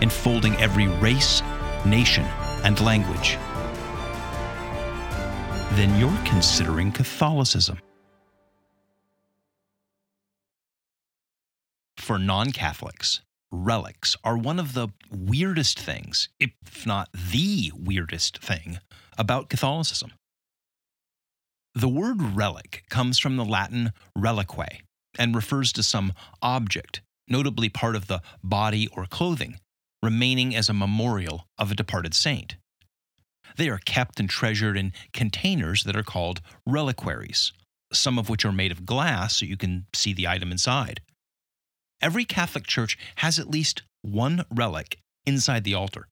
enfolding every race, nation, and language, then you're considering Catholicism. For non Catholics, relics are one of the weirdest things, if not the weirdest thing, about Catholicism. The word relic comes from the Latin relique and refers to some object, notably part of the body or clothing, remaining as a memorial of a departed saint. They are kept and treasured in containers that are called reliquaries, some of which are made of glass so you can see the item inside. Every Catholic church has at least one relic inside the altar,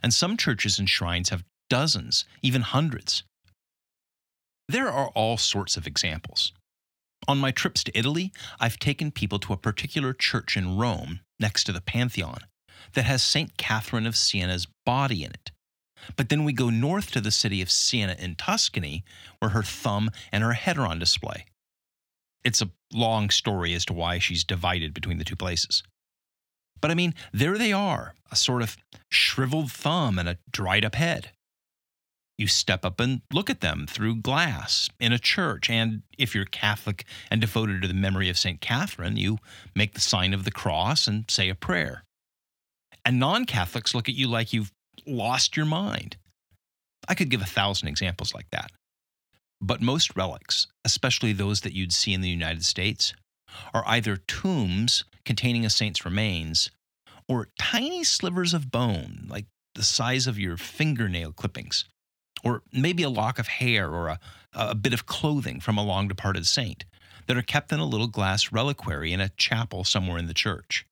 and some churches and shrines have dozens, even hundreds. There are all sorts of examples. On my trips to Italy, I've taken people to a particular church in Rome, next to the Pantheon, that has St. Catherine of Siena's body in it. But then we go north to the city of Siena in Tuscany, where her thumb and her head are on display. It's a long story as to why she's divided between the two places. But I mean, there they are, a sort of shriveled thumb and a dried up head. You step up and look at them through glass in a church, and if you're Catholic and devoted to the memory of St. Catherine, you make the sign of the cross and say a prayer. And non Catholics look at you like you've lost your mind. I could give a thousand examples like that. But most relics, especially those that you'd see in the United States, are either tombs containing a saint's remains or tiny slivers of bone, like the size of your fingernail clippings, or maybe a lock of hair or a, a bit of clothing from a long departed saint that are kept in a little glass reliquary in a chapel somewhere in the church.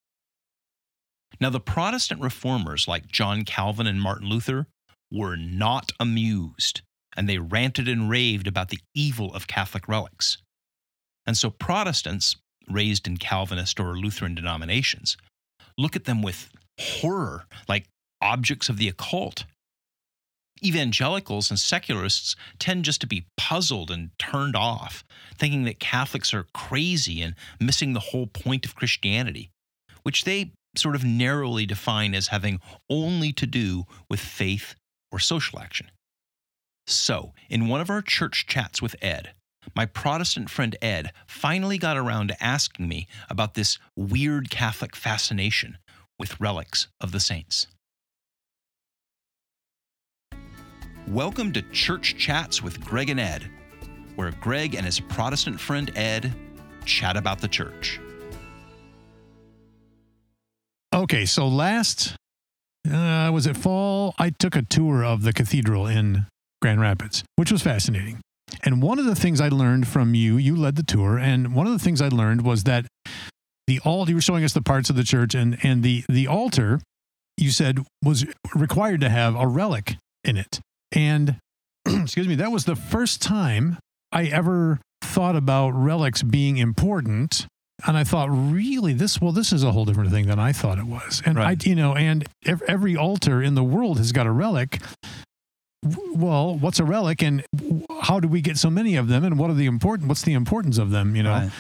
Now, the Protestant reformers like John Calvin and Martin Luther were not amused and they ranted and raved about the evil of Catholic relics. And so Protestants, raised in Calvinist or Lutheran denominations, look at them with horror, like objects of the occult. Evangelicals and secularists tend just to be puzzled and turned off, thinking that Catholics are crazy and missing the whole point of Christianity, which they sort of narrowly define as having only to do with faith or social action. So, in one of our church chats with Ed, my Protestant friend Ed finally got around to asking me about this weird Catholic fascination with relics of the saints. Welcome to Church Chats with Greg and Ed, where Greg and his Protestant friend Ed chat about the church. Okay, so last uh, was it fall? I took a tour of the cathedral in Grand Rapids, which was fascinating. And one of the things I learned from you, you led the tour, and one of the things I learned was that the altar, you were showing us the parts of the church, and, and the, the altar, you said, was required to have a relic in it. And, excuse me, that was the first time I ever thought about relics being important and I thought, really, this well, this is a whole different thing than I thought it was. And Right. I, you know, and every altar in the world has got a relic. Well, what's a relic, and how do we get so many of them, and what are the important? What's the importance of them? You know, Right.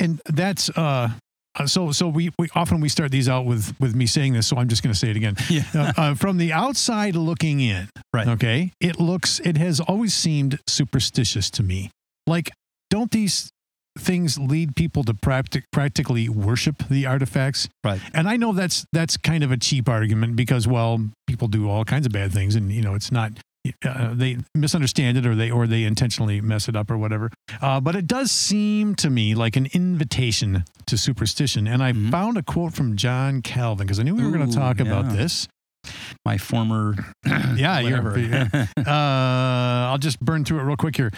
and that's uh. uh, So, so we, we often we start these out with with me saying this, so I'm just going to say it again. Yeah. Uh, uh, from the outside looking in, Right. Okay, it looks, it has always seemed superstitious to me. Like, don't these things lead people to practic- practically worship the artifacts? Right. And I know that's that's kind of a cheap argument because, well, people do all kinds of bad things, and you know, it's not. Uh, they misunderstand it, or they or they intentionally mess it up, or whatever. Uh, but it does seem to me like an invitation to superstition. And I Mhm. found a quote from John Calvin because I knew we were going to talk about this. My former. Yeah, you're- whatever. uh, I'll just burn through it real quick here.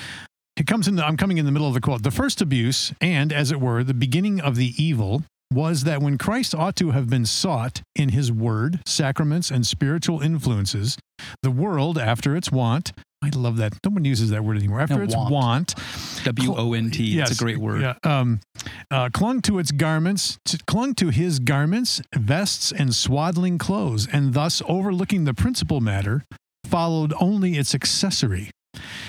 It comes in. The, I'm coming in the middle of the quote. The first abuse, and as it were, the beginning of the evil, was that when Christ ought to have been sought in his word, sacraments, and spiritual influences, the world, after its wont, I love that. No one uses that word anymore. After No, its wont. W O N T. It's a great word. Yeah, um, uh, clung to its garments, t- clung to his garments, vests, and swaddling clothes, and thus overlooking the principal matter, followed only its accessory.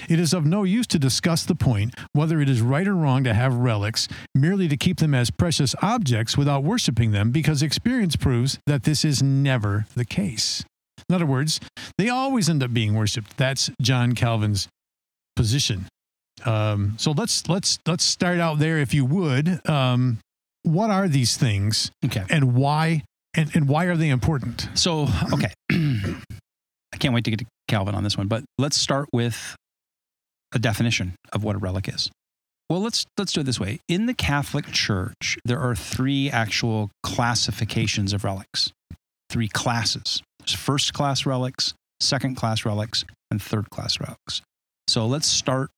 It is of no use to discuss the point whether it is right or wrong to have relics merely to keep them as precious objects without worshiping them, because experience proves that this is never the case. In other words, they always end up being worshipped. That's John Calvin's position. Um, so let's let's let's start out there, if you would. Um, what are these things, Okay. and why, and, and why are they important? So, okay. I can't wait to get to Calvin on this one, but let's start with a definition of what a relic is. Well, let's let's do it this way. In the Catholic Church, there are three actual classifications of relics. Three classes. There's first class relics, second class relics, and third class relics. So let's start.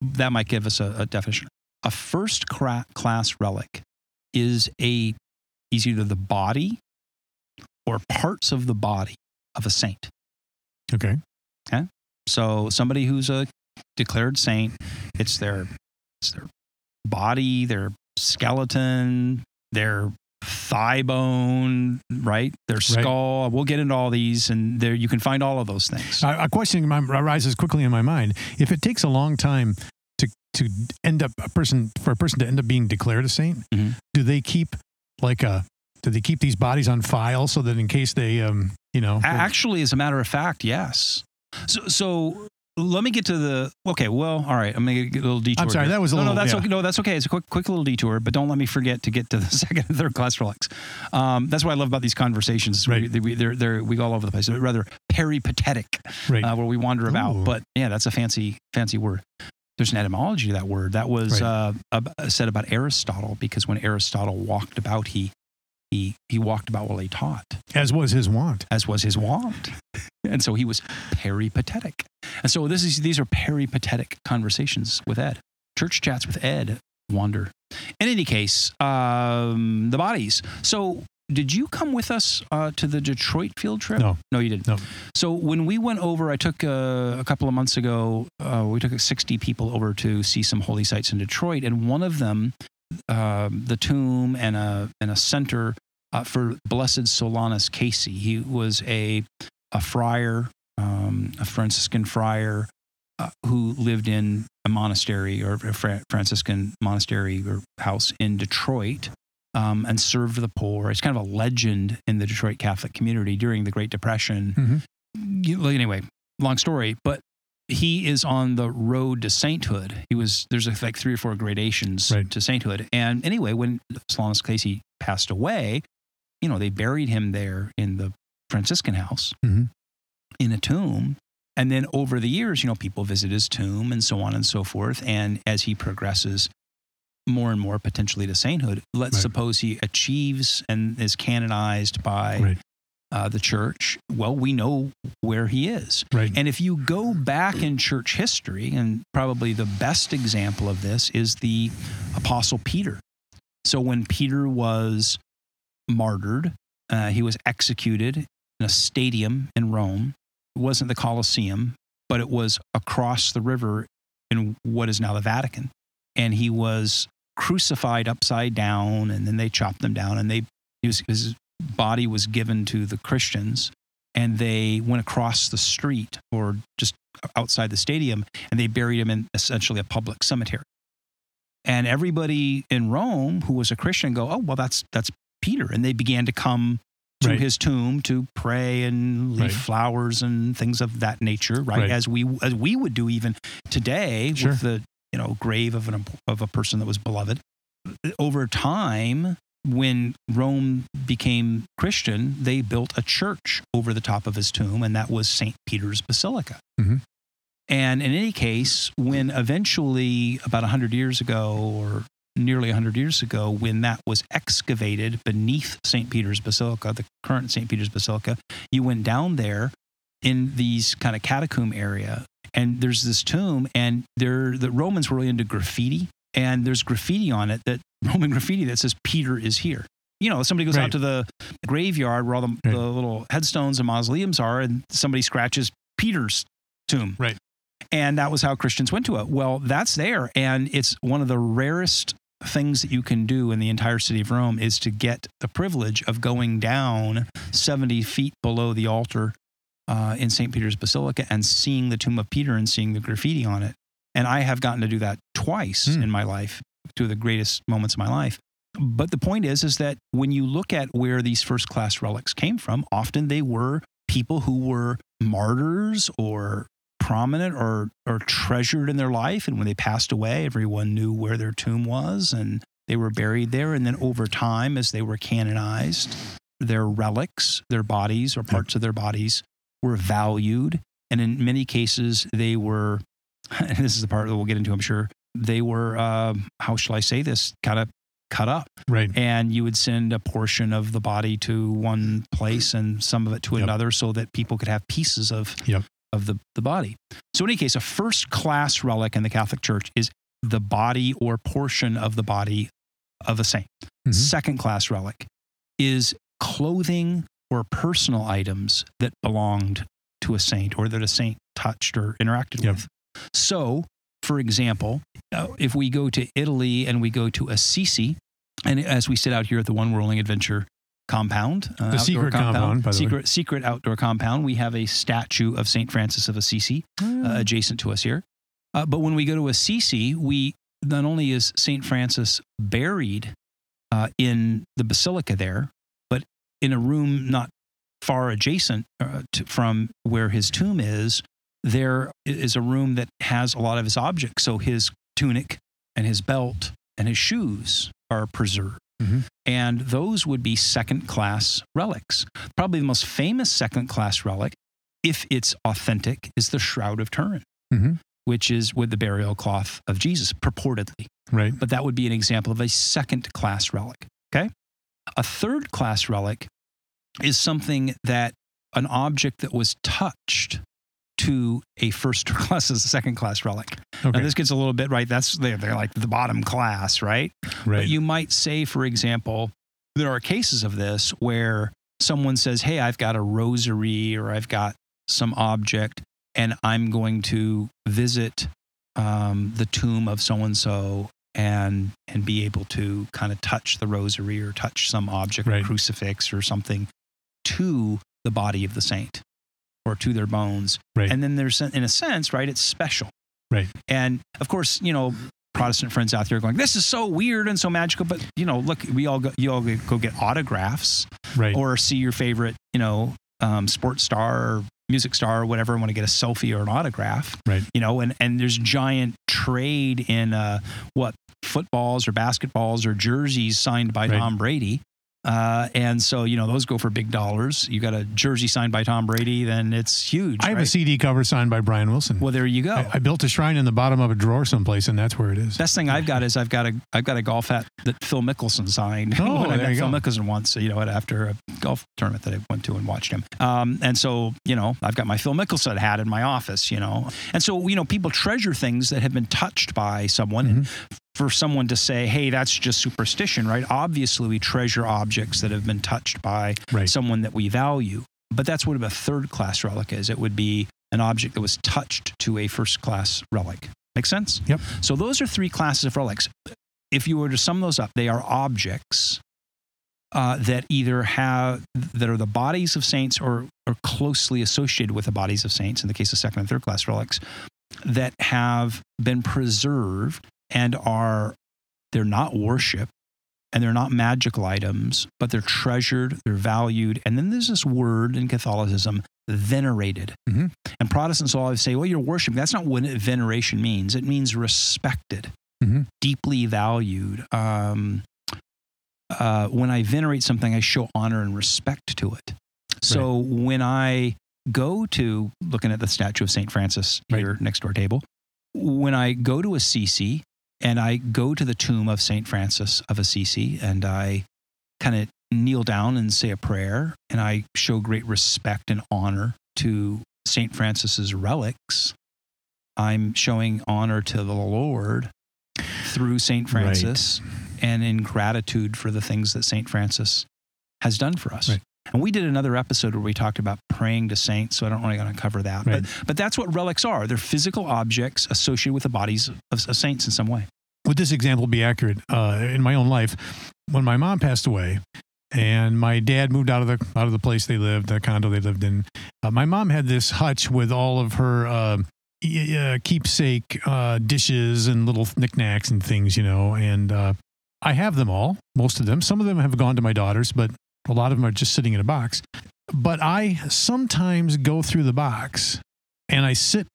That might give us a, a definition. A first cra- class relic is a is either the body or parts of the body of a saint. Okay. So somebody who's a declared saint, it's their it's their body, their skeleton, their thigh bone, right? Their skull. We'll get into all these, and there you can find all of those things. A, a question my- arises quickly in my mind: If it takes a long time to to end up a person for a person to end up being declared a saint, Mhm. do they keep like a do they keep these bodies on file so that in case they um you know Actually, as a matter of fact, yes. So, so let me get to the. Okay, well, all right. I'm gonna get a little detour. I'm sorry, here. that was a no, little- no. That's yeah. okay. No, that's okay. It's a quick, quick little detour. But don't let me forget to get to the second and third class relics. Um, that's what I love about these conversations. Right. We, we, they're, they're, we go all over the place. They're rather peripatetic, right? uh, where we wander about. Ooh. But yeah, that's a fancy, fancy word. There's an etymology to that word. That was Right. uh, said about Aristotle because when Aristotle walked about, he he he walked about while he taught As was his wont. as was his wont. And so he was peripatetic. And so this is these are peripatetic conversations with Ed. Church chats with Ed wander. In any case, um, the bodies. So did you come with us uh, to the Detroit field trip? No. No, you didn't. No. So when we went over, I took uh, a couple of months ago, uh, we took 60 people over to see some holy sites in Detroit. And one of them, um the tomb and a, and a center uh, for Blessed Solanus Casey. He was a, a friar, um, a Franciscan friar uh, who lived in a monastery or a Fra- Franciscan monastery or house in Detroit um, and served the poor. It's kind of a legend in the Detroit Catholic community during the Great Depression. Mhm. You- anyway, long story, but he is on the road to sainthood. He was there's like three or four gradations Right. to sainthood. And anyway, when Solanus Casey passed away, you know, they buried him there in the Franciscan house Mhm. In a tomb. And then over the years, you know, people visit his tomb and so on and so forth. And as he progresses more and more potentially to sainthood, let's Right. suppose he achieves and is canonized by Right. uh, the church. Well, we know where he is. Right. And if you go back in church history, and probably the best example of this is the Apostle Peter. So when Peter was martyred, uh, he was executed in a stadium in Rome. Wasn't the Colosseum, but it was across the river in what is now the Vatican. And he was crucified upside down, and then they chopped him down, and they was, his body was given to the Christians, and they went across the street or just outside the stadium, and they buried him in essentially a public cemetery. And everybody in Rome who was a Christian go, oh well, that's that's Peter, and they began to come to Right. his tomb to pray and leave Right. flowers and things of that nature, right? Right. As we as we would do even today Sure. with the you know grave of an of a person that was beloved. Over time, when Rome became Christian, they built a church over the top of his tomb, and that was St. Peter's Basilica. Mhm. And in any case, when eventually, about 100 years ago, or nearly 100 years ago, when that was excavated beneath St. Peter's Basilica, the current St. Peter's Basilica, you went down there in these kind of catacomb area, and there's this tomb, and there the Romans were really into graffiti, and there's graffiti on it that Roman graffiti that says Peter is here. You know, somebody goes Right. out to the graveyard where all the, Right. the little headstones and mausoleums are, and somebody scratches Peter's tomb. Right. And that was how Christians went to it. Well, that's there. And it's one of the rarest things that you can do in the entire city of Rome is to get the privilege of going down 70 feet below the altar uh, in St. Peter's Basilica and seeing the tomb of Peter and seeing the graffiti on it. And I have gotten to do that twice Hmm. in my life, two of the greatest moments of my life. But the point is, is that when you look at where these first class relics came from, often they were people who were martyrs or prominent or or treasured in their life and when they passed away everyone knew where their tomb was and they were buried there and then over time as they were canonized their relics their bodies or parts of their bodies were valued and in many cases they were and this is the part that we'll get into i'm sure they were um, how shall i say this kind of cut up Right. and you would send a portion of the body to one place and some of it to Yep. another so that people could have pieces of Yep. Of the, the body. So in any case, a first class relic in the Catholic Church is the body or portion of the body of a saint. Mhm. Second class relic is clothing or personal items that belonged to a saint or that a saint touched or interacted Yep. with. So, for example, uh, if we go to Italy and we go to Assisi, and as we sit out here at the One Whirling Adventure compound, uh, The secret compound, by the way. secret, secret outdoor compound, we have a statue of Saint Francis of Assisi Hmm. uh, adjacent to us here. Uh, but when we go to Assisi, we not only is Saint Francis buried uh, in the basilica there, but in a room not far adjacent uh, to, from where his tomb is, there is a room that has a lot of his objects. So his tunic and his belt and his shoes are preserved. Mhm. And those would be second class relics. Probably the most famous second class relic, if it's authentic, is the Shroud of Turin, Mhm. which is with the burial cloth of Jesus, purportedly Right. but that would be an example of a second class relic. Okay. A third class relic is something that an object that was touched to a first class as a second class relic. Okay. Now, this gets a little bit right. That's they're, they're like the bottom class, right? right. But you might say, for example, there are cases of this where someone says, Hey, I've got a rosary or I've got some object and I'm going to visit um, the tomb of so and so and and be able to kind of touch the rosary or touch some object, Right. crucifix or something to the body of the saint or to their bones. Right. And then there's, in a sense, right, it's special. Right. And of course, you know, Protestant friends out there are going, this is so weird and so magical. But, you know, look, we all go, you all go get autographs right. or see your favorite, you know, um, sports star or music star or whatever and want to get a selfie or an autograph. Right. You know, and, and there's giant trade in uh, what footballs or basketballs or jerseys signed by Right. Tom Brady. Uh, and so, you know, those go for big dollars. You got a jersey signed by Tom Brady, then it's huge. I have right? a CD cover signed by Brian Wilson. Well, there you go. I, I built a shrine in the bottom of a drawer someplace, and that's where it is. Best thing I've got is I've got a I've got a golf hat that Phil Mickelson signed. Oh, when I met Phil go. Mickelson once, you know, after a golf tournament that I went to and watched him. Um, and so, you know, I've got my Phil Mickelson hat in my office, you know. And so, you know, people treasure things that have been touched by someone. Mm-hmm. For someone to say, hey, that's just superstition, right? Obviously, we treasure objects that have been touched by Right. someone that we value. But that's what a third class relic is. It would be an object that was touched to a first class relic. Make sense? Yep. So those are three classes of relics. If you were to sum those up, they are objects uh, that either have that are the bodies of saints or are closely associated with the bodies of saints. In the case of second and third class relics, that have been preserved and are they're not worship and they're not magical items, but they're treasured, they're valued. And then there's this word in Catholicism, venerated. Mhm. And Protestants will always say, well, you're worshiping. That's not what veneration means. It means respected, Mhm. deeply valued. Um, uh, when I venerate something, I show honor and respect to it. So when I go to looking at the statue of St. Francis Right. here next to our table, when I go to Assisi and I go to the tomb of St. Francis of Assisi and I kind of kneel down and say a prayer and I show great respect and honor to St. Francis's relics, I'm showing honor to the Lord through St. Right. Francis. and in gratitude for the things that St. Francis has done for us. Right. And we did another episode where we talked about praying to saints, so I don't really going to cover that. Right. But, but that's what relics are. They're physical objects associated with the bodies of, of saints in some way. would this example be accurate uh, in my own life? When my mom passed away, and my dad moved out of the out of the place they lived, the condo they lived in, uh, my mom had this hutch with all of her uh, y- uh, keepsake uh, dishes and little knickknacks and things, you know. And uh, I have them all, most of them. Some of them have gone to my daughters, but a lot of them are just sitting in a box. But I sometimes go through the box and I sit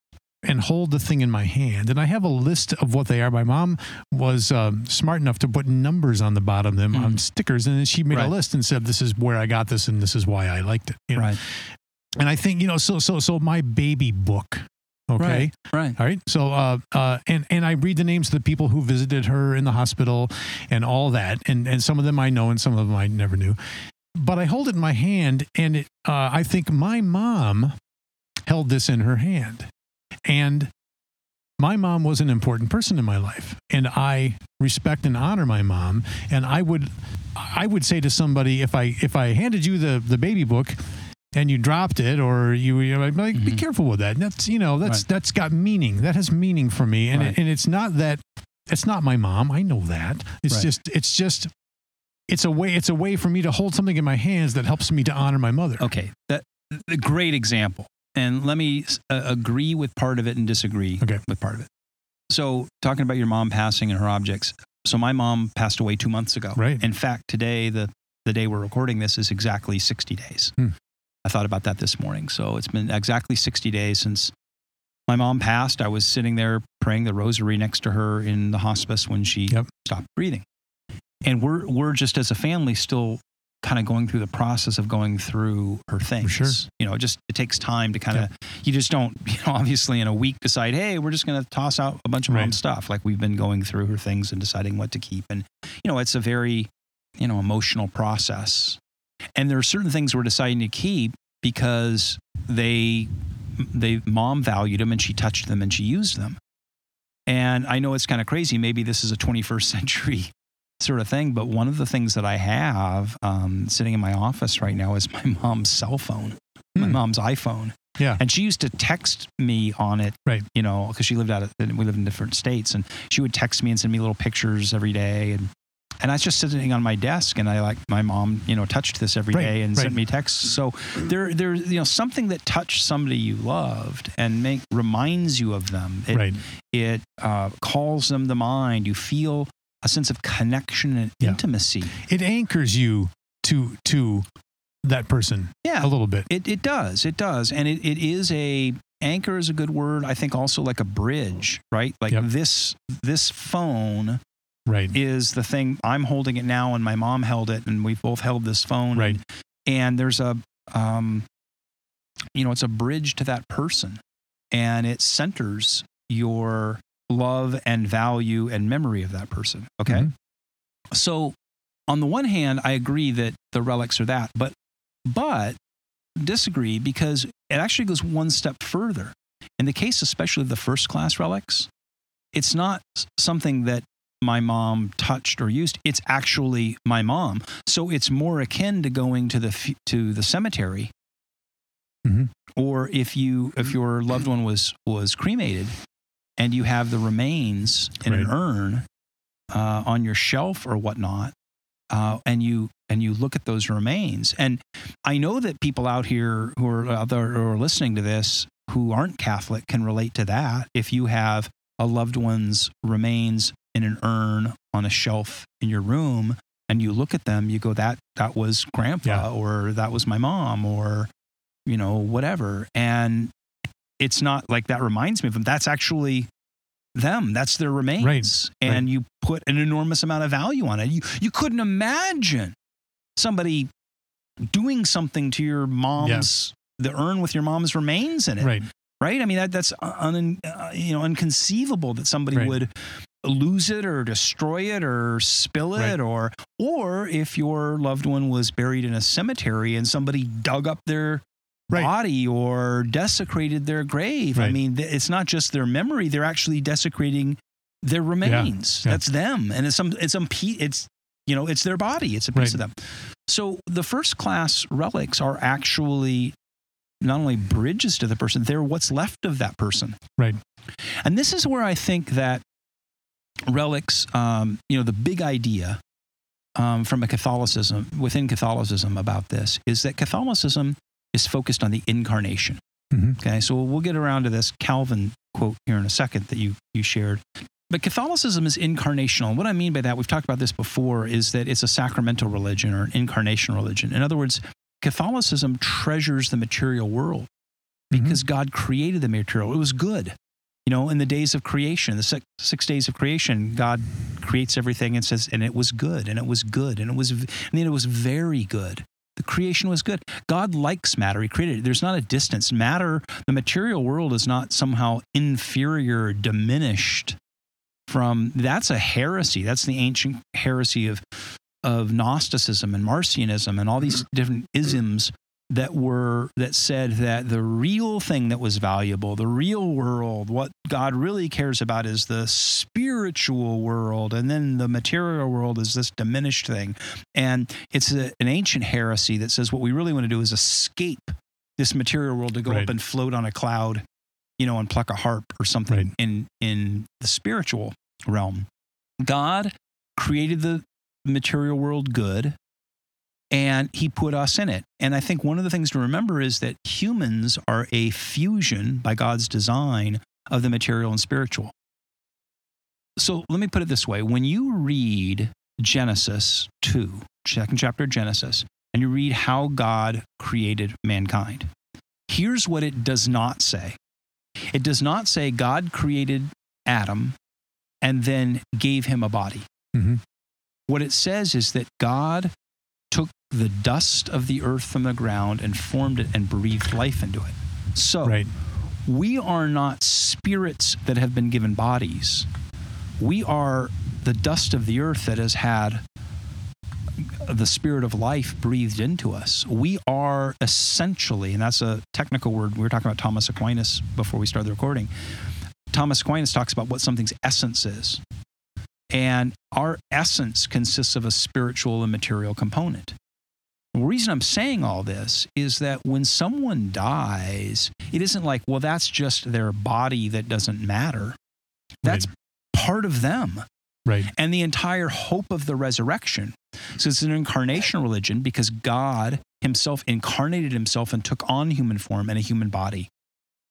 and hold the thing in my hand. And I have a list of what they are. My mom was um, smart enough to put numbers on the bottom of them on Mhm. stickers. And then she made Right. a list and said, this is where I got this and this is why I liked it. you know? Right. And I think, you know, so, so, so my baby book. Okay. Right. All right. So, uh, uh, and and I read the names of the people who visited her in the hospital, and all that, and and some of them I know, and some of them I never knew. But I hold it in my hand, and it, uh, I think my mom held this in her hand, and my mom was an important person in my life, and I respect and honor my mom. And I would, I would say to somebody, if I if I handed you the the baby book. And you dropped it, or you, you be like, be Mhm. careful with that. That's you know, that's Right. that's got meaning. That has meaning for me, and Right. it, and it's not that it's not my mom. I know that. It's Right. just it's just it's a way it's a way for me to hold something in my hands that helps me to honor my mother. Okay. That a great example. And let me uh, agree with part of it and disagree Okay. with part of it. So, talking about your mom passing and her objects. So, my mom passed away two months ago. Right. In fact, today, the, the day we're recording this, is exactly 60 days. Hmm. I thought about that this morning. So, it's been exactly 60 days since my mom passed. I was sitting there praying the rosary next to her in the hospice when she Yep. stopped breathing. And we're, we're just as a family still kind of going through the process of going through her things. sure. You know, it just it takes time to kind of you just don't, you know, obviously in a week decide, hey, we're just gonna toss out a bunch of Right. mom's stuff. Like we've been going through her things and deciding what to keep. And, you know, it's a very, you know, emotional process. And there are certain things we're deciding to keep because they they mom valued them and she touched them and she used them. And I know it's kind of crazy. Maybe this is a 21st century sort of thing. But one of the things that I have um, sitting in my office right now is my mom's cell phone, my Hmm. mom's iPhone. Yeah. And she used to text me on it, Right. you know, because she lived out of, we lived in different states. And she would text me and send me little pictures every day. And, and I was just sitting on my desk and I like, my mom, you know, touched this every day Right, and right. sent me texts. So there, there, you know, something that touched somebody you loved and make, reminds you of them. It, right. it uh, calls them to mind. You feel a sense of connection and Yeah. intimacy. It anchors you to to that person Yeah, a little bit. it, it does. It does. And it, it is a anchor is a good word. I think also like a bridge, right? Like Yep. this this phone Right. is the thing I'm holding it now and my mom held it and we've both held this phone. Right. And there's a um you know, it's a bridge to that person and it centers your love and value and memory of that person. Okay. Mhm. So, on the one hand, I agree that the relics are that, but but disagree because it actually goes one step further. In the case, especially of the first class relics, it's not something that my mom touched or used. It's actually my mom. So it's more akin to going to the to the cemetery, Mhm. or if you if your loved one was was cremated, and you have the remains in an urn uh, on your shelf or whatnot, uh, and you and you look at those remains. And I know that people out here who are out there who are listening to this who aren't Catholic can relate to that. If you have a loved one's remains in an urn on a shelf in your room, and you look at them, you go, "That that was Grandpa," Yeah. or "That was my mom," or you know whatever. And it's not like that reminds me of them. That's actually them. That's their remains. And you put an enormous amount of value on it. You you couldn't imagine somebody doing something to your mom's the urn with your mom's remains in it. Right. Right? I mean that that's un, uh, you know inconceivable that somebody Right. would lose it or destroy it or spill it Right. or or if your loved one was buried in a cemetery and somebody dug up their Right. body or desecrated their grave. I mean, th- it's not just their memory; they're actually desecrating their remains. yeah. That's them, and it's some it's some pe- it's you know it's their body. It's a piece Right. of them. So the first class relics are actually not only bridges to the person, they're what's left of that person. Right. And this is where I think that relics, um, you know, the big idea um, from a Catholicism within Catholicism about this is that Catholicism is focused on the incarnation. Mhm. Okay, so we'll get around to this Calvin quote here in a second that you you shared. But Catholicism is incarnational. And what I mean by that, we've talked about this before, is that it's a sacramental religion or an incarnation religion. In other words, Catholicism treasures the material world Mhm. because God created the material. It was good. You know, in the days of creation, the six, six days of creation, God creates everything and says, and it was good, and it was good, and it was, and it was very good. The creation was good. God likes matter. He created it. There's not a distance. Matter, the material world is not somehow inferior, diminished from that's a heresy. That's the ancient heresy of of Gnosticism and Marcionism and all these different isms that were that said that the real thing that was valuable, the real world, what God really cares about is the spiritual world, and then the material world is this diminished thing. And it's a, an ancient heresy that says what we really want to do is escape this material world to go Right. up and float on a cloud, you know, and pluck a harp or something Right. in in the spiritual realm. God created the material world good and he put us in it. And I think one of the things to remember is that humans are a fusion by God's design of the material and spiritual. So let me put it this way when you read Genesis 2, second chapter of Genesis, and you read how God created mankind, here's what it does not say it does not say God created Adam and then gave him a body. Mhm. What it says is that God the dust of the earth from the ground and formed it and breathed life into it. So Right. we are not spirits that have been given bodies. We are the dust of the earth that has had the spirit of life breathed into us. We are essentially, and that's a technical word. We were talking about Thomas Aquinas before we started the recording. Thomas Aquinas talks about what something's essence is. And our essence consists of a spiritual and material component. The reason I'm saying all this is that when someone dies, it isn't like, well, that's just their body that doesn't matter. That's part of them Right. and the entire hope of the resurrection. So it's an incarnation religion because God himself incarnated himself and took on human form and a human body.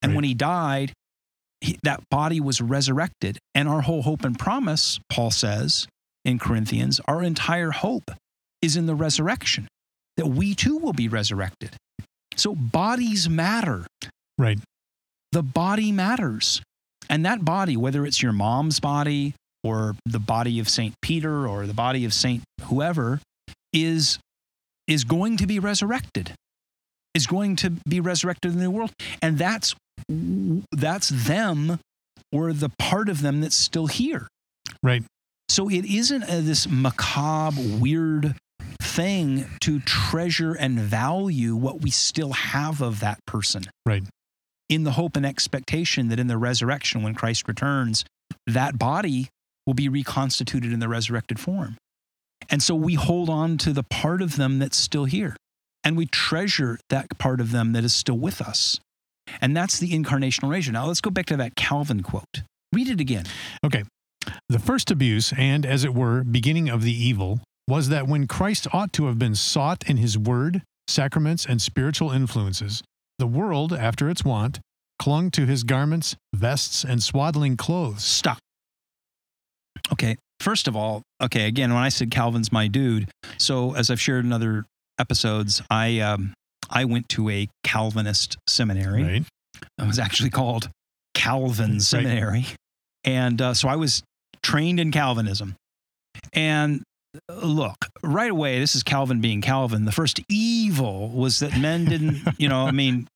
And Right. when he died, he, that body was resurrected. And our whole hope and promise, Paul says in Corinthians, our entire hope is in the resurrection, that we too will be resurrected. So bodies matter Right. the body matters. And that body, whether it's your mom's body or the body of St. Peter or the body of St. whoever, is, is going to be resurrected, is going to be resurrected in the new world. And that's, that's them or the part of them that's still here. Right. So it isn't a, this macabre, weird thing to treasure and value what we still have of that person. Right. In the hope and expectation that in the resurrection, when Christ returns, that body will be reconstituted in the resurrected form. And so we hold on to the part of them that's still here. And we treasure that part of them that is still with us. And that's the incarnational religion. Now let's go back to that Calvin quote. Read it again. Okay. The first abuse, and as it were, beginning of the evil, was that when Christ ought to have been sought in his word, sacraments, and spiritual influences, the world, after its wont, clung to his garments, vests, and swaddling clothes. Stop. Okay. First of all, okay, again, when I said Calvin's my dude, so as I've shared in other episodes, I um, I went to a Calvinist seminary. Right. It was actually called Calvin Seminary. And uh, so I was trained in Calvinism. And look, right away, this is Calvin being Calvin. The first evil was that men didn't, you know, I mean,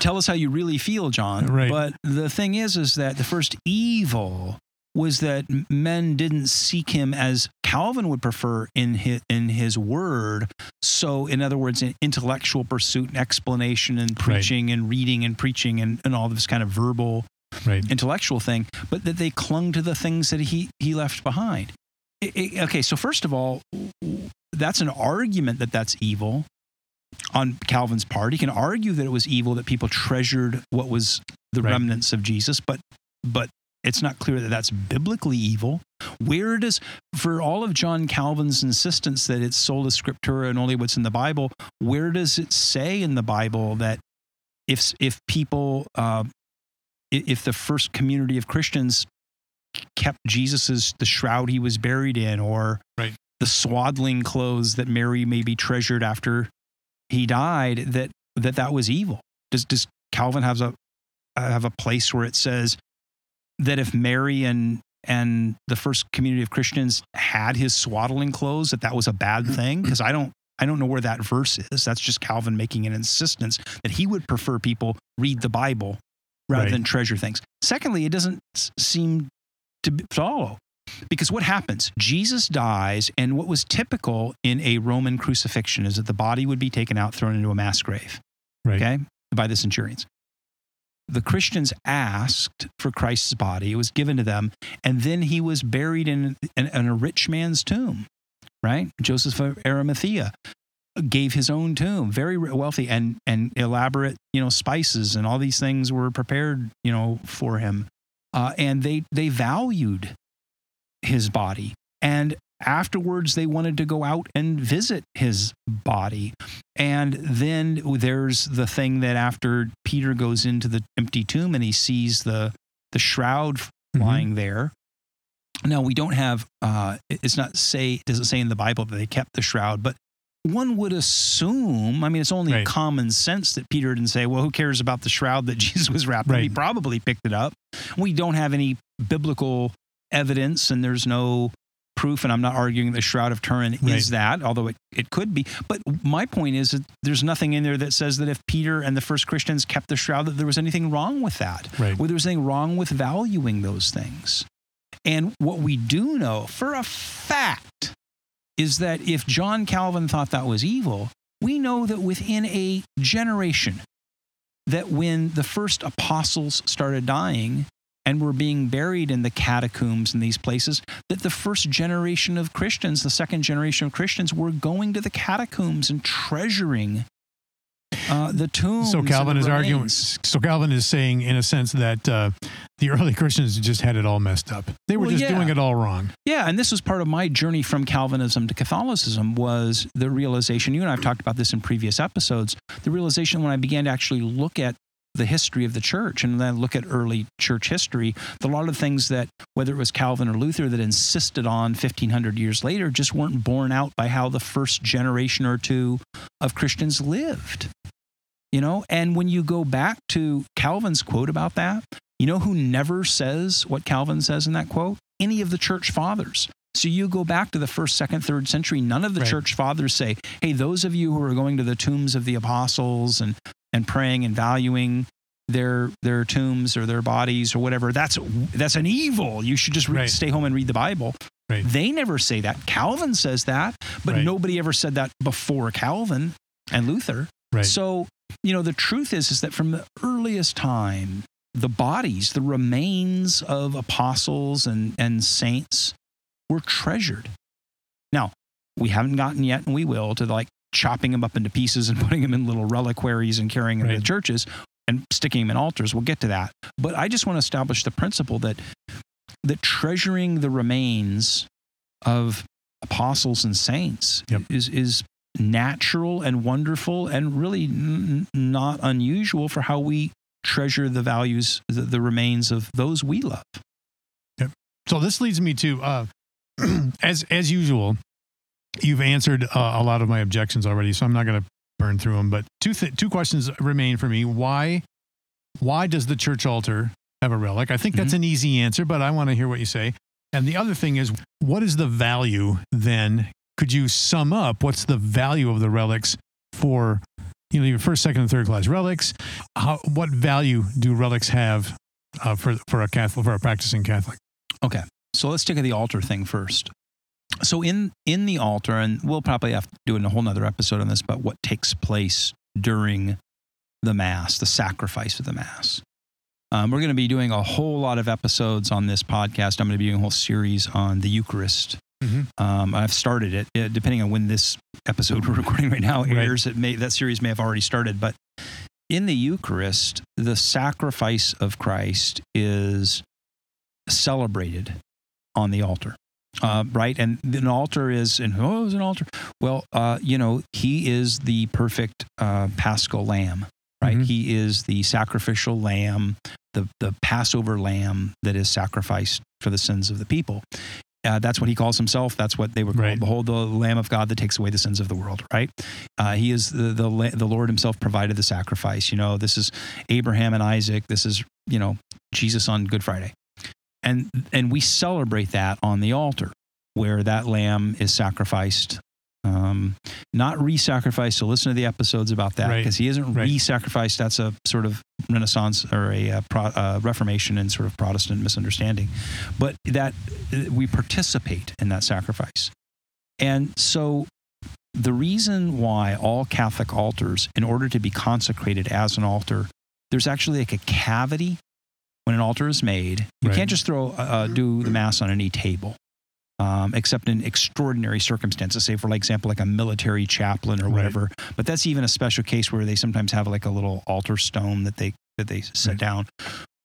tell us how you really feel, John. Right. But the thing is, is that the first evil was that men didn't seek him as Calvin would prefer in his, in his word. So, in other words, in intellectual pursuit and explanation and preaching and reading and preaching and, and all this kind of verbal Right. intellectual thing, but that they clung to the things that he he left behind. I- I- okay, so first of all, that's an argument that that's evil on Calvin's part. He can argue that it was evil that people treasured what was the Right. remnants of Jesus, but but it's not clear that that's biblically evil. Where does for all of John Calvin's insistence that it's sola scriptura and only what's in the Bible, where does it say in the Bible that if if people uh, if the first community of Christians kept Jesus's the shroud he was buried in, or Right. the swaddling clothes that Mary maybe treasured after he died, that that that was evil. Does does Calvin have a have a place where it says that if Mary and and the first community of Christians had his swaddling clothes, that that was a bad mm. thing? Because I don't I don't know where that verse is. That's just Calvin making an insistence that he would prefer people read the Bible rather Right. than treasure things. Secondly, it doesn't s- seem to follow. Because what happens? Jesus dies, and what was typical in a Roman crucifixion is that the body would be taken out, thrown into a mass grave, Right. okay, by the centurions. The Christians asked for Christ's body, it was given to them, and then he was buried in, in, in a rich man's tomb, right? Joseph of Arimathea gave his own tomb, very wealthy and and elaborate, you know, spices and all these things were prepared, you know, for him, uh, and they they valued his body, and afterwards they wanted to go out and visit his body, and then there's the thing that after Peter goes into the empty tomb and he sees the the shroud Mhm. lying there. Now we don't have uh, it's not say it doesn't say in the Bible that they kept the shroud, but one would assume, I mean, it's only Right. common sense that Peter didn't say, well, who cares about the shroud that Jesus was wrapped in? He probably picked it up. We don't have any biblical evidence, and there's no proof, and I'm not arguing the Shroud of Turin Right. is that, although it, it could be. But my point is that there's nothing in there that says that if Peter and the first Christians kept the shroud, that there was anything wrong with that Right. whether was anything wrong with valuing those things. And what we do know for a fact is that if John Calvin thought that was evil, we know that within a generation, that when the first apostles started dying and were being buried in the catacombs in these places, that the first generation of Christians, the second generation of Christians, were going to the catacombs and treasuring uh, the tombs. So Calvin is arguing. So Calvin is saying, in a sense, that uh, the early Christians just had it all messed up. They were Well, just yeah. doing it all wrong. Yeah, and this was part of my journey from Calvinism to Catholicism was the realization, you and I have talked about this in previous episodes, the realization when I began to actually look at the history of the church and then look at early church history, a lot of things that, whether it was Calvin or Luther, that insisted on 1500 years later just weren't borne out by how the first generation or two of Christians lived. You know, and when you go back to Calvin's quote about that, you know who never says what Calvin says in that quote? Any of the church fathers. So you go back to the first, second, third century, none of the Right. church fathers say, hey, those of you who are going to the tombs of the apostles and, and praying and valuing their their tombs or their bodies or whatever, that's that's an evil. You should just re- Right. stay home and read the Bible. Right. They never say that. Calvin says that, but nobody ever said that before Calvin and Luther. Right. So, you know, the truth is is that from the earliest time, the bodies, the remains of apostles and, and saints were treasured. Now, we haven't gotten yet, and we will, to like chopping them up into pieces and putting them in little reliquaries and carrying them to Right. churches and sticking them in altars. We'll get to that. But I just want to establish the principle that that treasuring the remains of apostles and saints Yep. is is natural and wonderful and really n- not unusual for how we treasure the values the, the remains of those we love So this leads me to, uh, as as usual, you've answered uh, a lot of my objections already, so I'm not going to burn through them. But two th- two questions remain for me. Why why does the church altar have a relic? I think that's an easy answer, but I want to hear what you say. And the other thing is, what is the value then? Could you sum up what's the value of the relics for you know your first, second, and third class relics? How, what value do relics have uh, for for a Catholic for a practicing Catholic? Okay. So let's take the altar thing first. So in in the altar, and we'll probably have to do a whole nother episode on this, but what takes place during the Mass, the sacrifice of the Mass. Um, we're going to be doing a whole lot of episodes on this podcast. I'm going to be doing a whole series on the Eucharist. Mhm. Um, I've started it. Uh, depending on when this episode we're recording right now Right. airs, it may that series may have already started. But in the Eucharist, the sacrifice of Christ is celebrated on the altar. Uh, right, and an altar is, and oh, is an altar. Well, uh, you know, he is the perfect uh, Paschal Lamb, right? Mhm. He is the sacrificial lamb, the the Passover lamb that is sacrificed for the sins of the people. Uh, that's what he calls himself. That's what they were called. Right. Behold, the Lamb of God that takes away the sins of the world. Right? Uh, he is the, the the Lord Himself provided the sacrifice. You know, this is Abraham and Isaac. This is you know Jesus on Good Friday, and and we celebrate that on the altar where that lamb is sacrificed. Um, not re-sacrificed. So listen to the episodes about that Right. because he isn't Right. re-sacrificed. That's a sort of Renaissance or a uh, pro, uh, Reformation and sort of Protestant misunderstanding. But that uh, we participate in that sacrifice, and so the reason why all Catholic altars, in order to be consecrated as an altar, there's actually like a cavity when an altar is made. You Right. can't just throw uh, do the mass on any table. Um, except in extraordinary circumstances, say for like example, like a military chaplain or Right. whatever. But that's even a special case where they sometimes have like a little altar stone that they that they set Right. down.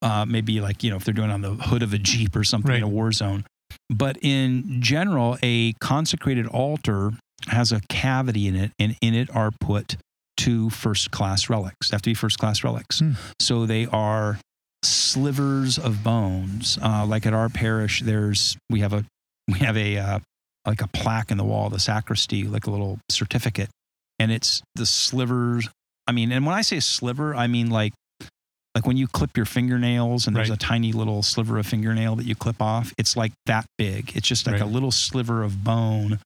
Uh, maybe like you know if they're doing on the hood of a jeep or something in a war zone. But in general, a consecrated altar has a cavity in it, and in it are put two first class relics. They have to be first class relics. Hmm. So they are slivers of bones. Uh, like at our parish, there's we have a we have a uh, like a plaque in the wall, of the sacristy, like a little certificate, and it's the slivers. I mean, and when I say sliver, I mean like like when you clip your fingernails and there's Right. a tiny little sliver of fingernail that you clip off. It's like that big. It's just like a little sliver of bone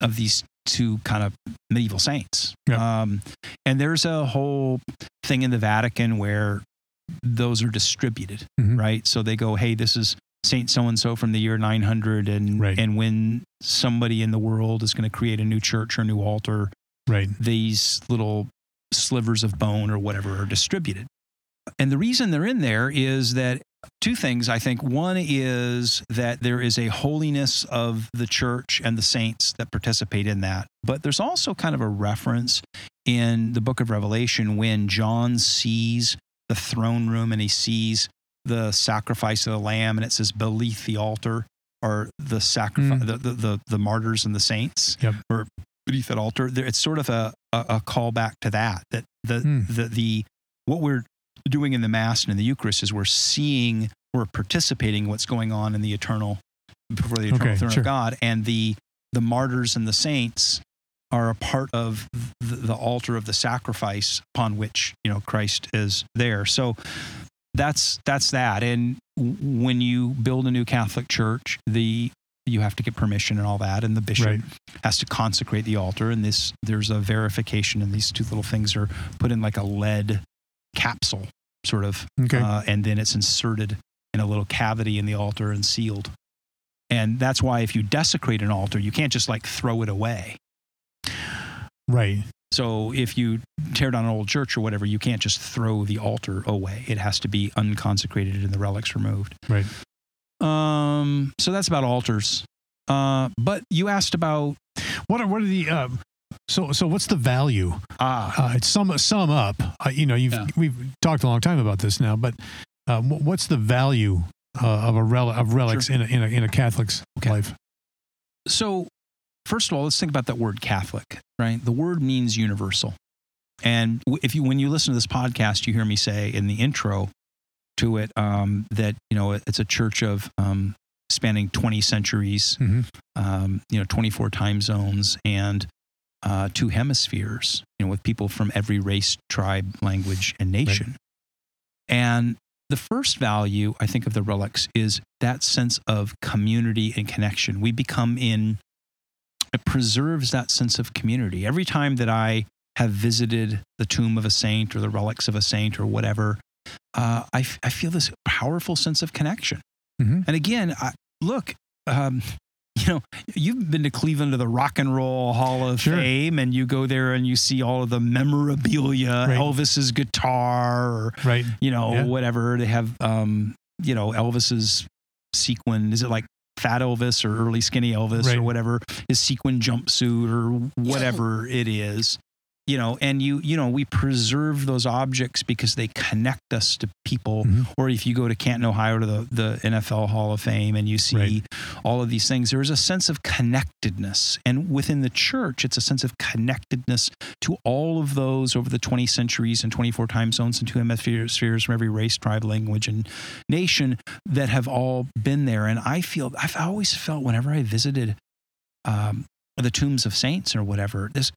of these two kind of medieval saints. Yeah. Um, and there's a whole thing in the Vatican where those are distributed, Mhm. right? So they go, hey, this is Saint so and so from the year 900, and Right. and when somebody in the world is going to create a new church or a new altar, Right. these little slivers of bone or whatever are distributed. And the reason they're in there is that two things, I think. One is that there is a holiness of the church and the saints that participate in that. But there's also kind of a reference in the book of Revelation when John sees the throne room and he sees the sacrifice of the lamb and it says beneath the altar are the sacrifice Mm. the, the, the the martyrs and the saints Yep. or beneath that altar it's sort of a, a, a callback to that that the, Hmm. the the what we're doing in the mass and in the eucharist is we're seeing we're participating in what's going on in the eternal before the eternal Okay, throne sure. of god and the the martyrs and the saints are a part of the, the altar of the sacrifice upon which you know christ is there so that's that's that and when you build a new catholic church the you have to get permission and all that and the bishop Right. has to consecrate the altar and this there's a verification and these two little things are put in like a lead capsule sort of Okay. uh, and then it's inserted in a little cavity in the altar and sealed and that's why if you desecrate an altar you can't just like throw it away right. So if you tear down an old church or whatever you can't just throw the altar away it has to be unconsecrated and the relics removed Right. um so that's about altars uh but you asked about What are what are the uh, so so what's the value? ah Uh, sum sum up. Uh, you know, you've Yeah. we've talked a long time about this now, but uh, what's the value uh, of a rel- of relics in a, in a in a Catholic's Okay. life? So, first of all, let's think about that word Catholic, right? The word means universal. And if you, when you listen to this podcast, you hear me say in the intro to it um, that you know it's a church of um, spanning 20 centuries, Mhm. um, you know, 24 time zones, and uh, two hemispheres, you know, with people from every race, tribe, language, and nation. And the first value, I think, of the relics is that sense of community and connection. We become in, it preserves that sense of community. Every time that I have visited the tomb of a saint or the relics of a saint or whatever, uh, I, f- I feel this powerful sense of connection. Mhm. And again, I, look, um, you know, you've been to Cleveland to the Rock and Roll Hall of Sure. Fame, and you go there and you see all of the memorabilia, Right. Elvis's guitar, or Right. you know, Yeah. whatever they have. Um, you know, Elvis's sequin. Is it like Fat Elvis or early Skinny Elvis Right. or whatever? His sequin jumpsuit or whatever it is. You know, and you you know we preserve those objects because they connect us to people. Mhm. Or if you go to Canton, Ohio, to the the NFL Hall of Fame, and you see Right. all of these things, there is a sense of connectedness, and within the church, it's a sense of connectedness to all of those over the 20 centuries and 24 time zones and two hemispheres from every race, tribe, language, and nation that have all been there. And I feel, I've always felt whenever I visited um, the tombs of saints or whatever, this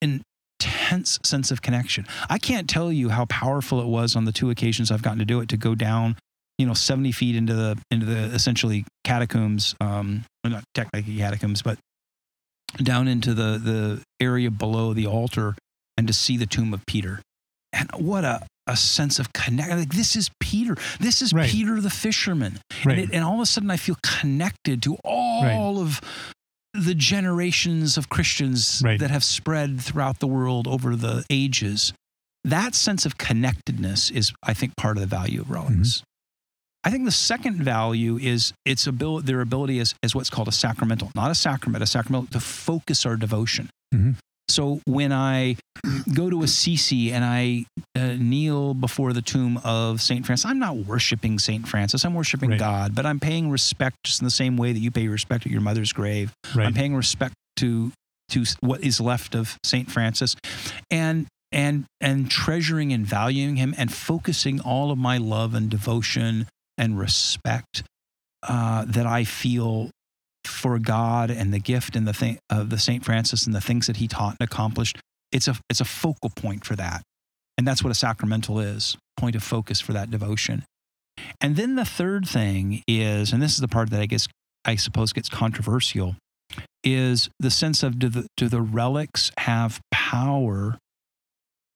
intense sense of connection. I can't tell you how powerful it was on the two occasions I've gotten to do it to go down. You know, seventy feet into the into the essentially catacombs, um, well, not technically catacombs, but down into the the area below the altar, and to see the tomb of Peter, and what a a sense of connect. Like this is Peter. This is Right. Peter the fisherman. Right. And, it, and all of a sudden, I feel connected to all of the generations of Christians Right. that have spread throughout the world over the ages. That sense of connectedness is, I think, part of the value of relics. Mm-hmm. I think the second value is its ability, their ability as, as what's called a sacramental, not a sacrament, a sacramental to focus our devotion. Mhm. So when I go to Assisi and I uh, kneel before the tomb of St. Francis, I'm not worshiping St. Francis. I'm worshiping Right. God, but I'm paying respect just in the same way that you pay respect at your mother's grave. Right. I'm paying respect to to what is left of St. Francis and and and treasuring and valuing him and focusing all of my love and devotion and respect uh, that I feel for God and the gift and the thing of the St. Francis and the things that he taught and accomplished. It's a it's a focal point for that. And that's what a sacramental is, point of focus for that devotion. And then the third thing is, and this is the part that I guess I suppose gets controversial, is the sense of do the, do the relics have power,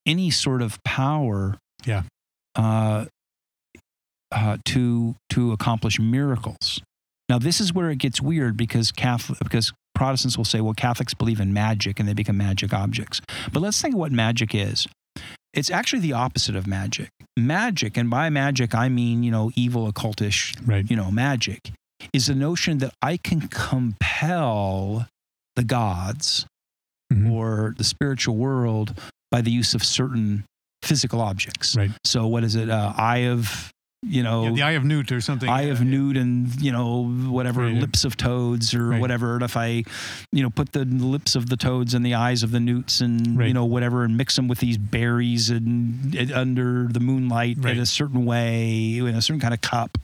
any sort of power, Yeah. uh, uh, to to accomplish miracles. Now, this is where it gets weird because Catholic, because Protestants will say, well, Catholics believe in magic and they become magic objects. But let's think of what magic is. It's actually the opposite of magic. Magic, and by magic I mean you know evil occultish Right. you know, magic is the notion that I can compel the gods Mhm. or the spiritual world by the use of certain physical objects. Right. So, what is it? Uh, eye of, you know, Yeah, the Eye of Newt or something. eye of Uh, newt and you know whatever Right. lips of toads or Right. whatever and if i you know put the lips of the toads and the eyes of the newts and you know whatever and mix them with these berries and, and under the moonlight Right. in a certain way in a certain kind of cup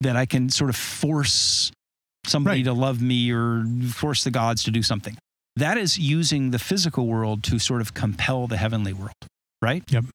that i can sort of force somebody Right. to love me or force the gods to do something that is using the physical world to sort of compel the heavenly world right Yep.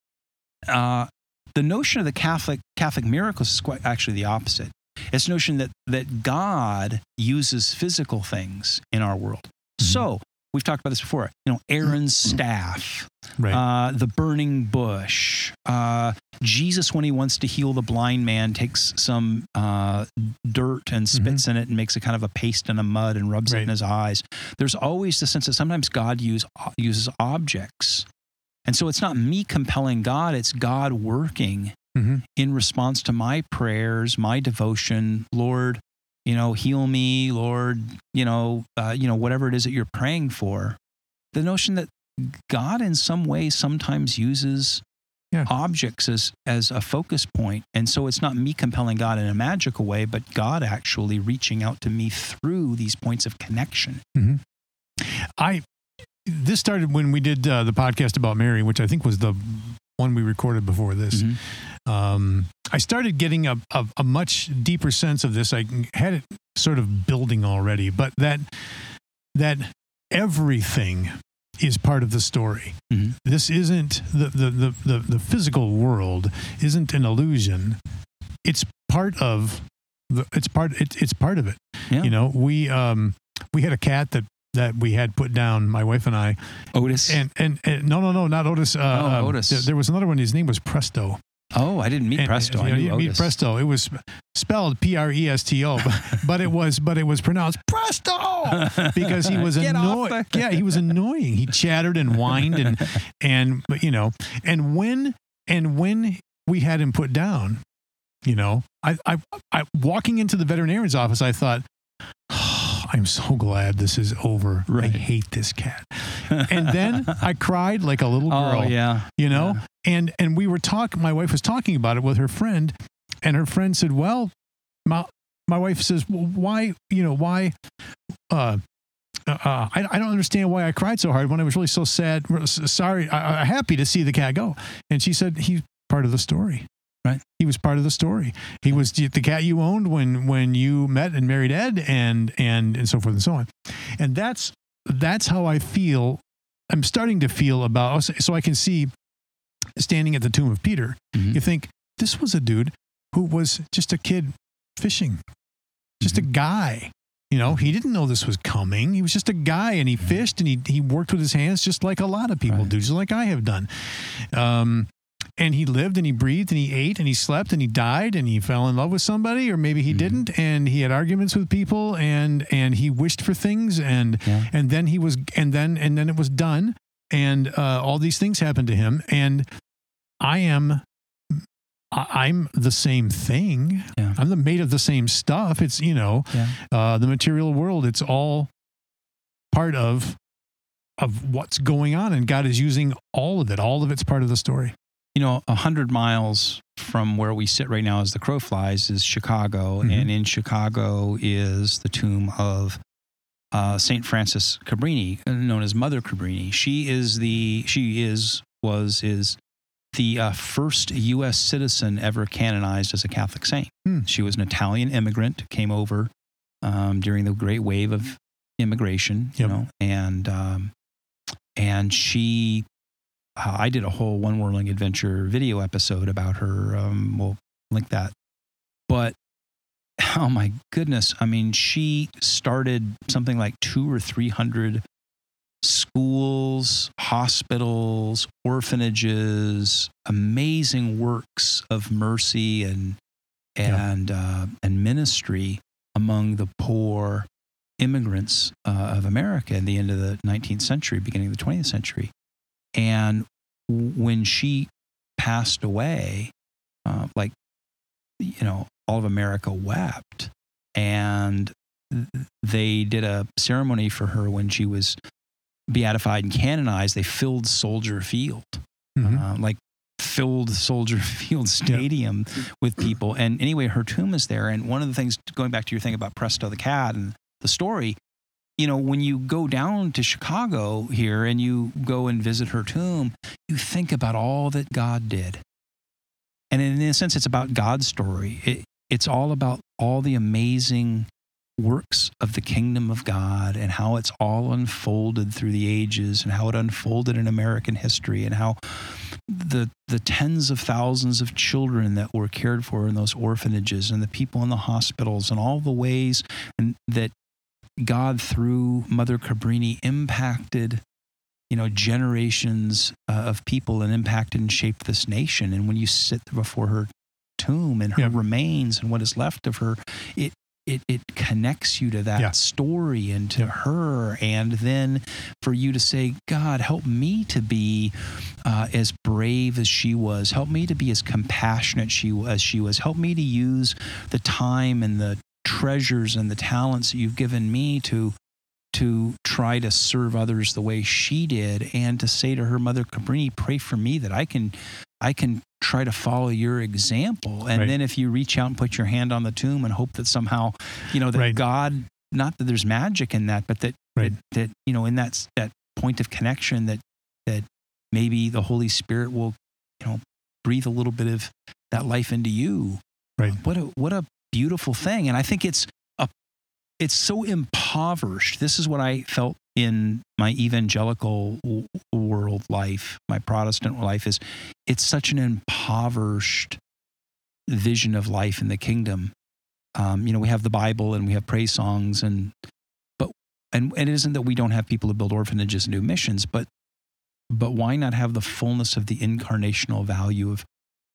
uh, the notion of the Catholic Catholic miracles is quite actually the opposite. It's the notion that that God uses physical things in our world. Mhm. So we've talked about this before. You know, Aaron's staff, Right. uh, the burning bush. Uh, Jesus, when he wants to heal the blind man, takes some uh, dirt and spits in it and makes a kind of a paste in a mud and rubs it in his eyes. There's always the sense that sometimes God use, uses objects. And so it's not me compelling God, it's God working Mhm. in response to my prayers, my devotion. Lord, you know, heal me, Lord, you know, uh, you know, whatever it is that you're praying for. The notion that God in some way sometimes uses Yeah. objects as as a focus point. And so it's not me compelling God in a magical way, but God actually reaching out to me through these points of connection. I this started when we did uh, the podcast about Mary, which I think was the one we recorded before this. Mhm. Um, I started getting a, a, a much deeper sense of this. I had it sort of building already, but that that everything is part of the story. Mhm. This isn't the, the, the, the, the physical world isn't an illusion. It's part of the, it's part it, it's part of it. Yeah. You know, we um we had a cat that that we had put down, my wife and I, Otis. and and, and no no no not Otis. Uh, Oh, um, Otis. th- there was another one. His name was Presto. Oh, I didn't meet And, Presto. you I know, knew meet Otis. Presto. It was spelled P R E S T O, but- it was but it was pronounced Presto because he was annoying. Yeah, he was annoying. He chattered and whined and and but, you know and when and when we had him put down, you know, I I, I walking into the veterinarian's office, I thought. I'm so glad this is over. I hate this cat. And then I cried like a little girl oh yeah, you know and and we were talking my wife was talking about it with her friend and her friend said well my my wife says well, why you know why uh uh, I, I don't understand why I cried so hard when I was really so sad. Sorry, I, I happy to see the cat go. And she said he's part of the story. Right. He was part of the story. He was the cat you owned when when you met and married Ed, and and and so forth and so on. And that's that's how I feel. I'm starting to feel about. So I can see standing at the tomb of Peter. Mhm. You think this was a dude who was just a kid fishing, just a guy. You know, he didn't know this was coming. He was just a guy and he fished and he, he worked with his hands just like a lot of people Right. do, just like I have done. Um, and he lived and he breathed and he ate and he slept and he died and he fell in love with somebody or maybe he Mhm. didn't and he had arguments with people and and he wished for things and Yeah. and then he was and then and then it was done and uh, all these things happened to him and I am I'm the same thing. Yeah. I'm the made of the same stuff. It's you know Yeah. uh, the material world. It's all part of of what's going on, and God is using all of it. All of it's part of the story. You know, a hundred miles from where we sit right now, as the crow flies, is Chicago, Mhm. and in Chicago is the tomb of uh, Saint Frances Cabrini, known as Mother Cabrini. She is the she is was is the uh, first U.S. citizen ever canonized as a Catholic saint. Hmm. She was an Italian immigrant, came over um, during the great wave of immigration, you know, and um, and she uh, I did a whole One Whirling Adventure video episode about her. Um, we'll link that. But oh my goodness, I mean, she started something like two or three hundred schools, hospitals, orphanages, amazing works of mercy and Yeah. and uh, and ministry among the poor immigrants uh, of America at the end of the 19th century, beginning of the 20th century. And when she passed away, uh, like, you know, all of America wept. And they did a ceremony for her when she was beatified and canonized. They filled Soldier Field, Mhm. uh, like filled Soldier Field Stadium with people. And anyway, her tomb is there. And one of the things, going back to your thing about Presto the cat and the story, you know, when you go down to Chicago here and you go and visit her tomb, you think about all that God did. And in a sense, it's about God's story. It, it's all about all the amazing works of the kingdom of God and how it's all unfolded through the ages and how it unfolded in American history and how the the tens of thousands of children that were cared for in those orphanages and the people in the hospitals and all the ways that God through Mother Cabrini impacted you know generations uh, of people and impacted and shaped this nation. And when you sit before her tomb and her Yeah. remains and what is left of her it it, it connects you to that Yeah. story and to her. And then for you to say god help me to be uh, as brave as she was. Help me to be as compassionate she as she was. Help me to use the time and the treasures and the talents that you've given me to to try to serve others the way she did and to say to her mother Cabrini pray for me that I can I can try to follow your example and Right. then if you reach out and put your hand on the tomb and hope that somehow you know that Right. God not that there's magic in that but that Right. that, that you know in that that point of connection that that maybe the Holy Spirit will you know breathe a little bit of that life into you Right. what a what a beautiful thing. And i think it's a it's so impoverished. This is what i felt in my evangelical world life my protestant life is it's such an impoverished vision of life in the kingdom. Um, you know we have the bible and we have praise songs and but and, and it isn't that we don't have people to build orphanages and do missions but but why not have the fullness of the incarnational value of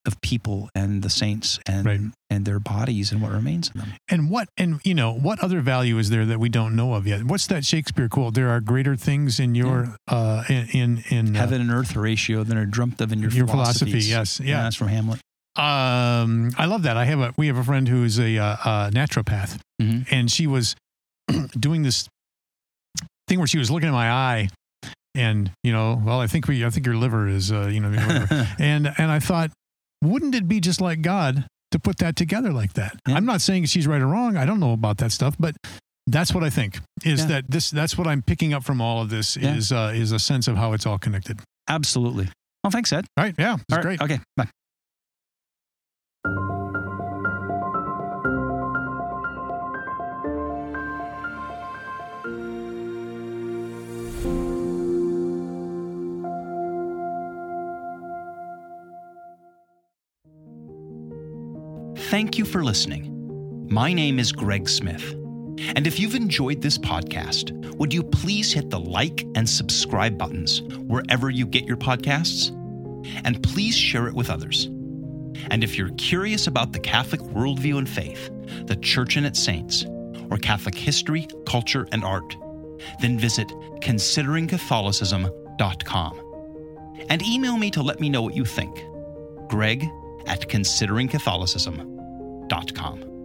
of people and the saints and Right. and their bodies and what remains in them. And what and you know what other value is there that we don't know of yet? What's that Shakespeare quote? There are greater things in your uh in in, in uh, Heaven and earth, Horatio than are dreamt of in your, Your philosophy, yes, yeah. that's from Hamlet. Um, I love that. I have a we have a friend who's a, uh, naturopath, hmm and she was doing this thing where she was looking at my eye, and you know, well, I think we, I think your liver is, uh, you know, and and I thought, wouldn't it be just like God to put that together like that? Yeah. I'm not saying she's right or wrong. I don't know about that stuff, but that's what I think is Yeah. that this that's what I'm picking up from all of this Yeah. is uh, is a sense of how it's all connected. Absolutely. Well, thanks, Ed. All right, yeah, it's All right, great. Okay, bye. Thank you for listening. My name is Greg Smith. And if you've enjoyed this podcast, would you please hit the like and subscribe buttons wherever you get your podcasts? And please share it with others. And if you're curious about the Catholic worldview and faith, the Church and its saints, or Catholic history, culture, and art, then visit consideringcatholicism.com. And email me to let me know what you think. Greg at consideringcatholicism.com dot com.